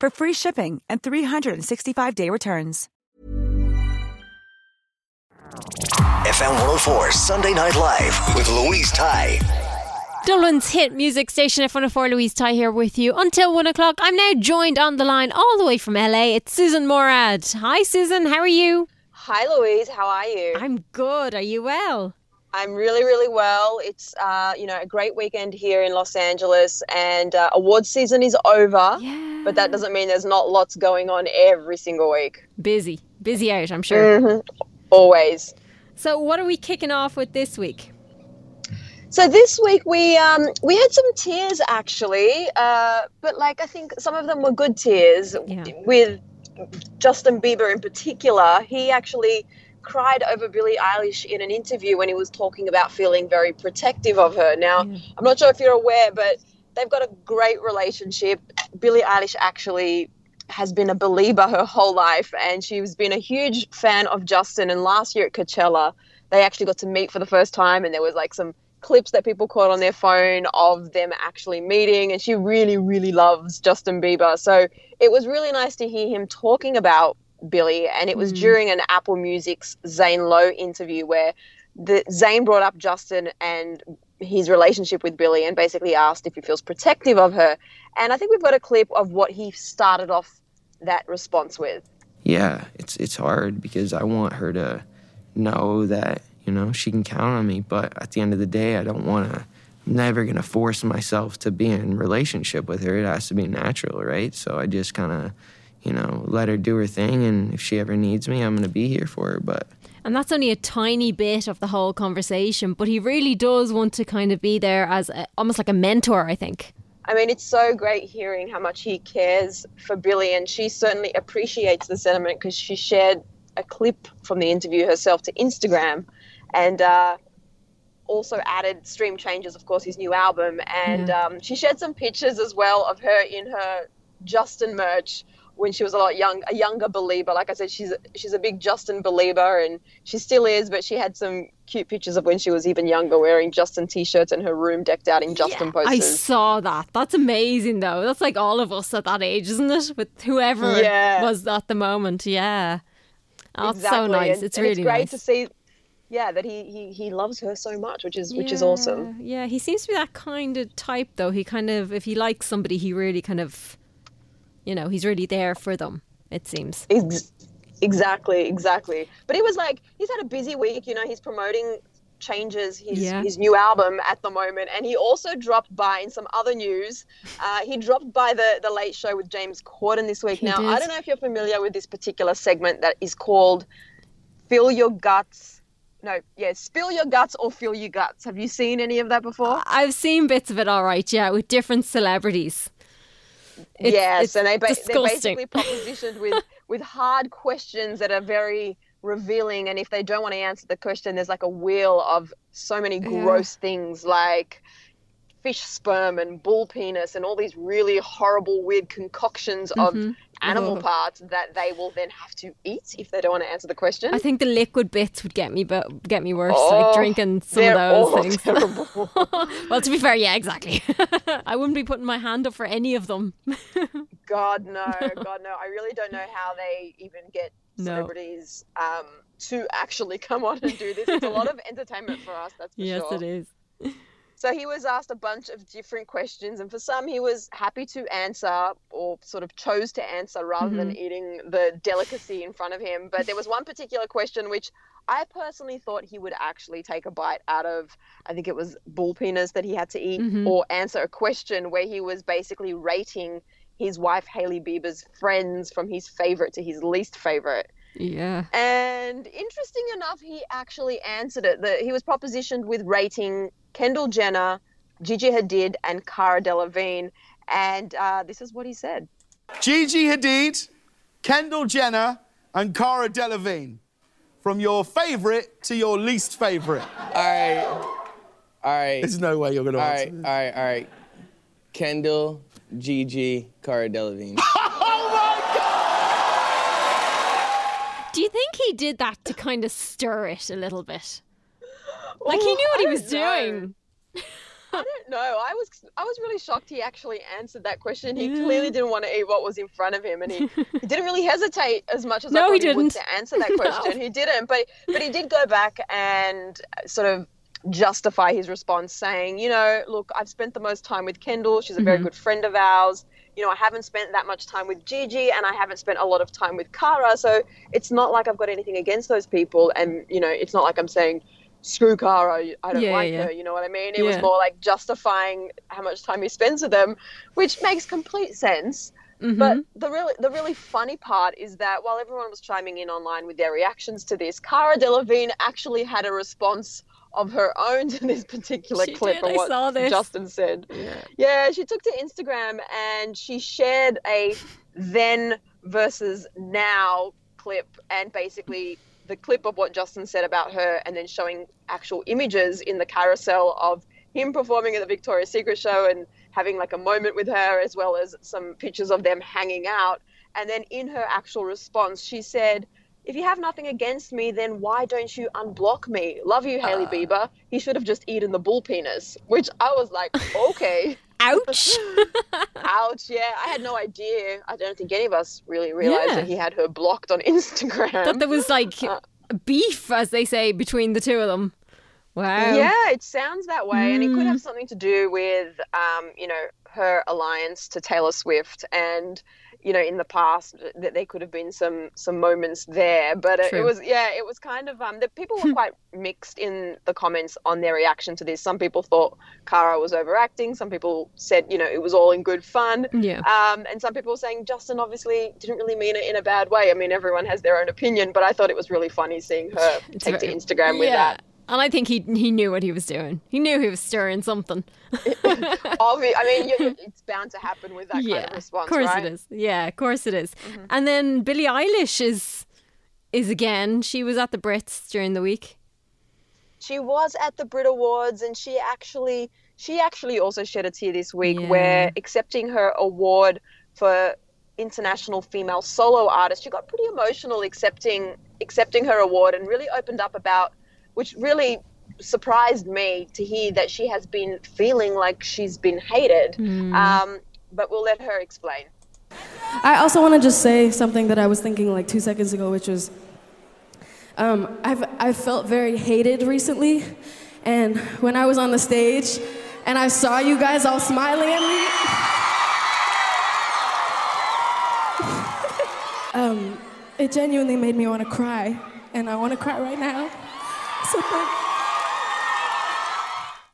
for free shipping and 365-day returns. FM 104 Sunday Night Live with Louise Ty. Dublin's hit music station F104 Louise Ty here with you until one o'clock. I'm now joined on the line all the way from LA. It's Sussan Mourad. Hi Susan, how are you? Hi Louise, how are you? I'm good. Are you well? I'm really, really well. It's uh, you know a great weekend here in Los Angeles, and uh, awards season is over. Yeah. But that doesn't mean there's not lots going on every single week. Busy, busy out. I'm sure. Mhm. Always. So, what are we kicking off with this week? So this week we um, we had some tears actually, uh, but like I think some of them were good tears. Yeah. With Justin Bieber in particular, he actually cried over Billie Eilish in an interview when he was talking about feeling very protective of her. Now, I'm not sure if you're aware, but they've got a great relationship. Billie Eilish actually has been a believer her whole life, and she's been a huge fan of Justin. And last year at Coachella, they actually got to meet for the first time, and there was like some clips that people caught on their phone of them actually meeting and she really really loves Justin Bieber so it was really nice to hear him talking about Billie and it was hmm. during an Apple Music's Zane Lowe interview where the Zane brought up Justin and his relationship with Billie and basically asked if he feels protective of her and I think we've got a clip of what he started off that response with yeah, it's it's hard because I want her to know that you know she can count on me. But at the end of the day, I don't want to. I'm never gonna force myself to be in relationship with her. It has to be natural, right? So I just kind of, you know, let her do her thing, and if she ever needs me, I'm gonna be here for her. But And that's only a tiny bit of the whole conversation, but he really does want to kind of be there as a, almost like a mentor, I think. I mean, it's so great hearing how much he cares for Billie, and she certainly appreciates the sentiment because she shared a clip from the interview herself to Instagram, and uh, also added Stream Changes, of course, his new album, and um, she shared some pictures as well of her in her Justin merch when she was a lot young, a younger believer. Like I said, she's she's a big Justin believer, and she still is. But she had some cute pictures of when she was even younger, wearing Justin t-shirts and her room decked out in Justin posters. I saw that. That's amazing, though. That's like all of us at that age, isn't it? With whoever Yeah. was at the moment. Yeah. Oh, it's so nice. and- it's and really it's great nice. to see. Yeah, that he, he he loves her so much, which is which is awesome. Yeah, he seems to be that kind of type, though. He kind of, if he likes somebody, he really kind of, you know, he's really there for them. It seems. Ex- exactly, exactly. But he was like, he's had a busy week. You know, he's promoting changes his Yeah. his new album at the moment, and he also dropped by in some other news. Uh, he dropped by the the Late Show with James Corden this week. He now, did. I don't know if you're familiar with this particular segment that is called "Fill Your Guts." No, yeah, spill your guts or fill your guts. Have you seen any of that before? I've seen bits of it, all right, yeah, with different celebrities. It's- yes, it's and they ba- they're basically propositioned with with hard questions that are very revealing. And if they don't want to answer the question, there's like a wheel of so many gross things like fish sperm and bull penis and all these really horrible, weird concoctions of Mhm. animal parts that they will then have to eat if they don't want to answer the question. I think the liquid bits would get me, but get me worse. Oh, like drinking some of those things. terrible. well, to be fair, yeah, exactly. I wouldn't be putting my hand up for any of them. God no, God no. I really don't know how they even get No. celebrities um, to actually come on and do this. It's a lot of entertainment for us, that's for sure. yes, sure. it is. So he was asked a bunch of different questions, and for some, he was happy to answer or sort of chose to answer rather than mm-hmm. eating the delicacy in front of him. But there was one particular question which I personally thought he would actually take a bite out of. I think it was bull penis that he had to eat, mm-hmm. or answer a question where he was basically rating his wife Hailey Bieber's friends from his favorite to his least favorite. Yeah. And interesting enough, he actually answered it. The, he was propositioned with rating Kendall Jenner, Gigi Hadid, and Cara Delevingne. And uh, this is what he said. Gigi Hadid, Kendall Jenner, and Cara Delevingne. From your favorite to your least favorite. All right. All right. There's no way you're going to All answer right, this. all right, all right. Kendall, Gigi, Cara Delevingne. Oh my God! Do you think he did that to kind of stir it a little bit? Like he oh, knew what he was know. doing. I don't know. I was I was really shocked he actually answered that question. He clearly didn't want to eat what was in front of him, and he, he didn't really hesitate as much as No, I thought he he, would didn't. to answer that question. He didn't, but but he did go back and sort of justify his response, saying, you know, look, I've spent the most time with Kendall. She's a very mm-hmm. good friend of ours. You know, I haven't spent that much time with Gigi, and I haven't spent a lot of time with Cara. So it's not like I've got anything against those people, and you know, it's not like I'm saying. Screw Cara, I don't Yeah, like yeah. her. You know what I mean? It was more like justifying how much time he spends with them, which makes complete sense. Mm-hmm. But the really the really funny part is that while everyone was chiming in online with their reactions to this, Cara Delevingne actually had a response of her own to this particular She clip did, and I what saw this. Justin said. Yeah. she took to Instagram and she shared a then versus now clip and basically the clip of what Justin said about her and then showing actual images in the carousel of him performing at the Victoria's Secret show and having like a moment with her as well as some pictures of them hanging out. And then in her actual response, she said, if you have nothing against me, then why don't you unblock me? Love you, Hailey ah. Bieber. He should have just eaten the bull penis, which I was like, okay. Ouch. Ouch, yeah. I had no idea. I don't think any of us really realized Yeah. that he had her blocked on Instagram. that there was like Uh, beef, as they say, between the two of them. Wow. Yeah, it sounds that way, and it could Mm. have something to do with, um, you know, her alliance to Taylor Swift, and you know, in the past that there could have been some some moments there. But it, it was, yeah, it was kind of um, the people were quite mixed in the comments on their reaction to this. Some people thought Cara was overacting. Some people said, you know, it was all in good fun. Yeah. Um, and some people were saying Justin obviously didn't really mean it in a bad way. I mean, everyone has their own opinion, but I thought it was really funny seeing her take to Instagram with yeah. that. And I think he he knew what he was doing. He knew he was stirring something. I mean, you, it's bound to happen with that yeah, kind of response, of course right? Mm-hmm. it is. Yeah, of course it is. And then Billie Eilish is is again. She was at the Brits during the week. She was at the Brit Awards, and she actually she actually also shed a tear this week, where accepting her award for international female solo artist, she got pretty emotional accepting accepting her award, and really opened up about, which really surprised me to hear that she has been feeling like she's been hated. Hmm. Um, but we'll let her explain. I also want to just say something that I was thinking like two seconds ago, which was um, I've, I've felt very hated recently. And when I was on the stage and I saw you guys all smiling at me, um, it genuinely made me want to cry. And I want to cry right now.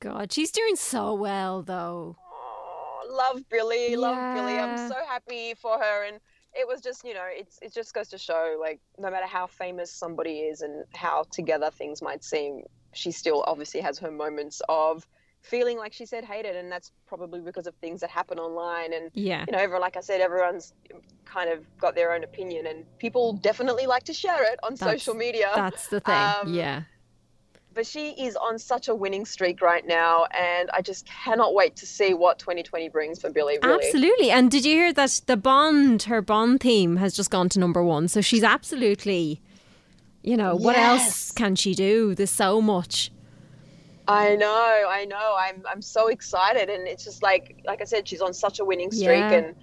God, she's doing so well though. Oh, love Billie, love Billie. I'm so happy for her, and it was just, you know, it's it just goes to show, like, no matter how famous somebody is and how together things might seem, she still obviously has her moments of feeling like she said hated, and that's probably because of things that happen online. And Yeah. you know, everyone, like I said, everyone's kind of got their own opinion, and people definitely like to share it on That's- social media. That's the thing. Um, yeah. But she is on such a winning streak right now, and I just cannot wait to see what 2020 brings for Billie. Really. Absolutely. And did you hear that the Bond, her Bond theme has just gone to number one? So she's absolutely, you know, what else can she do? There's so much. I know, I know. I'm I'm so excited, and it's just like like I said, she's on such a winning streak, Yeah. and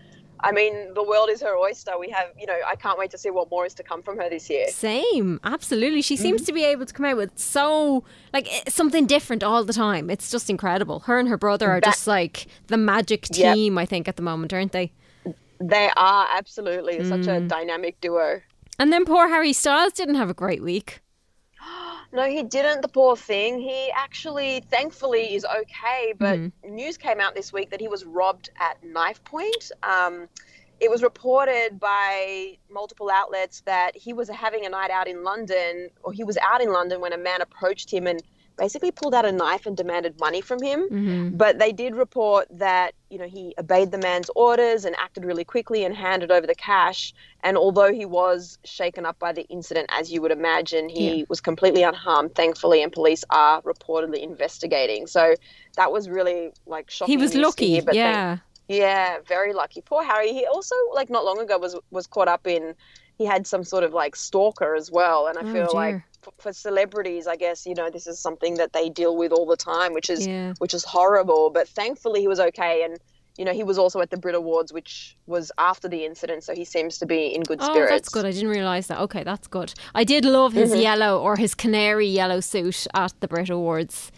I mean, the world is her oyster. We have, you know, I can't wait to see what more is to come from her this year. Same, absolutely. She seems Mhm. to be able to come out with so like eh, something different all the time. It's just incredible. Her and her brother are That- just like the magic Yep. team, I think, at the moment, aren't they? They are absolutely such a Mm. dynamic duo. And then poor Harry Styles didn't have a great week. No, he didn't, the poor thing. He actually, thankfully, is okay. But Mhm. news came out this week that he was robbed at knife point. Um, it was reported by multiple outlets that he was having a night out in London, or he was out in London when a man approached him and basically pulled out a knife and demanded money from him. Mhm. But they did report that you know he obeyed the man's orders and acted really quickly and handed over the cash. And although he was shaken up by the incident, as you would imagine, he Yeah. was completely unharmed, thankfully, and police are reportedly investigating. So that was really like shocking. He was lucky, hear, but thank- yeah. yeah, very lucky. Poor Harry. He also like not long ago was was caught up in. He had some sort of like stalker as well, and I Oh, feel like dear. f- for celebrities, I guess you know this is something that they deal with all the time, which is Yeah. which is horrible. But thankfully, he was okay, and you know he was also at the Brit Awards, which was after the incident, so he seems to be in good Oh, spirits. that's good. I didn't realise that. Okay, that's good. I did love his Mhm. yellow or his canary yellow suit at the Brit Awards.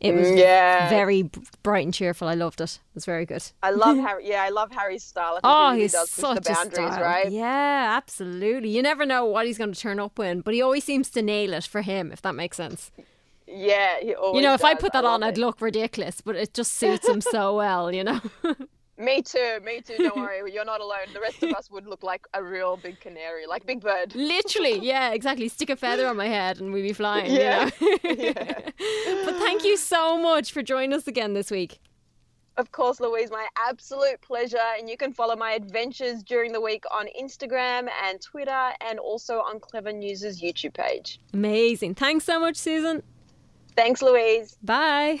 It was Mm, yeah. very bright and cheerful. I loved it. It was very good. I love Harry. Yeah, I love Harry's style. I think Oh, he really he's does push such the a boundaries, style. right? Yeah, absolutely. You never know what he's going to turn up in, but he always seems to nail it for him, if that makes sense. Yeah, he always you know, if I put that love on, it. I'd look ridiculous, but it just suits him so well, you know? Me too, me too. Don't worry, you're not alone. The rest of us would look like a real big canary, like Big Bird. Literally, yeah, exactly. Stick a feather on my head and we'd be flying, Yeah. you know? but thank you so much for joining us again this week. Of course, Louise, my absolute pleasure. And you can follow my adventures during the week on Instagram and Twitter and also on Clevver News' YouTube page. Amazing. Thanks so much, Sussan. Thanks, Louise. Bye.